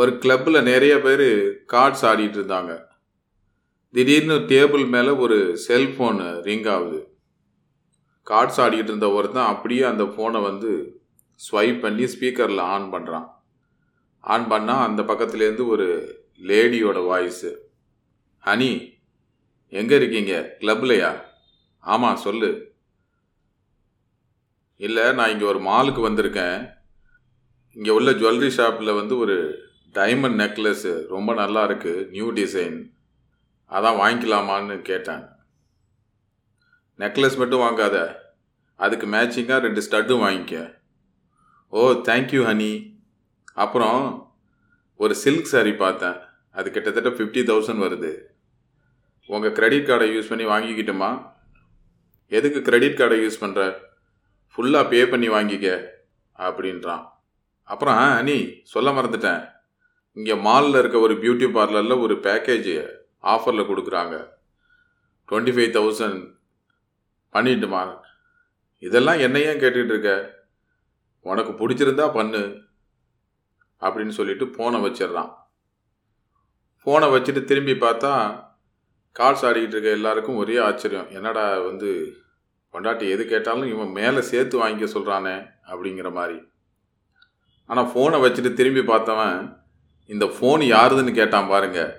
ஒரு கிளப்பில் நிறைய பேர் கார்ட்ஸ் ஆடிட்டு இருந்தாங்க. திடீர்னு டேபிள் மேலே ஒரு செல்ஃபோனு ரிங் ஆகுது. கார்ட்ஸ் ஆடிக்கிட்டு இருந்த ஒருத்தன் அப்படியே அந்த ஃபோனை வந்து ஸ்வைப் பண்ணி ஸ்பீக்கரில் ஆன் பண்ணுறான் ஆன் பண்ணால் அந்த பக்கத்துலேருந்து ஒரு லேடியோட வாய்ஸு ஹனி எங்கே இருக்கீங்க? கிளப்லையா ஆமாம் சொல்லு. இல்லை நான் இங்கே ஒரு மாலுக்கு வந்திருக்கேன். இங்கே உள்ள ஜுவல்லரி ஷாப்பில் வந்து ஒரு டைமண்ட் நெக்லஸ்ஸு ரொம்ப நல்லா இருக்குது நியூ டிசைன் அதான் வாங்கிக்கலாமான்னு கேட்டேன் நெக்லஸ் மட்டும் வாங்காத அதுக்கு மேட்சிங்காக ரெண்டு ஸ்டட்டும் வாங்கிக்க. ஓ தேங்க்யூ ஹனி அப்புறம் ஒரு சில்க் saree பார்த்தேன் அது கிட்டத்தட்ட ஃபிஃப்டி தௌசண்ட் வருது. உங்கள் கிரெடிட் கார்டை யூஸ் பண்ணி வாங்கிக்கிட்டுமா? எதுக்கு கிரெடிட் கார்டை யூஸ் பண்ணுற ஃபுல்லாக பே பண்ணி வாங்கிக்க அப்படின்றான். அப்புறம் ஹனி சொல்ல மறந்துட்டேன். இங்கே மாலில் இருக்க ஒரு பியூட்டி பார்லரில் ஒரு பேக்கேஜ் ஆஃபரில் கொடுக்குறாங்க. டுவெண்ட்டி ஃபைவ் தௌசண்ட் பண்ணிட்டுமா இதெல்லாம் என்ன ஏன் இருக்க? உனக்கு பிடிச்சிருந்தா பண்ணு. அப்படின்னு சொல்லிட்டு ஃபோனை வச்சிடுறான். ஃபோனை வச்சுட்டு திரும்பி பார்த்தா கால்ஸ் ஆடிக்கிட்டு இருக்க எல்லாருக்கும் ஒரே ஆச்சரியம். என்னடா வந்து பொண்டாட்டி எது கேட்டாலும் இவன் மேலே சேர்த்து வாங்கிக்க சொல்கிறானே அப்படிங்கிற மாதிரி. ஆனால் ஃபோனை வச்சுட்டு திரும்பி பார்த்தவன் இந்த ஃபோன் யாருதுன்னு கேட்டான் பாருங்கள்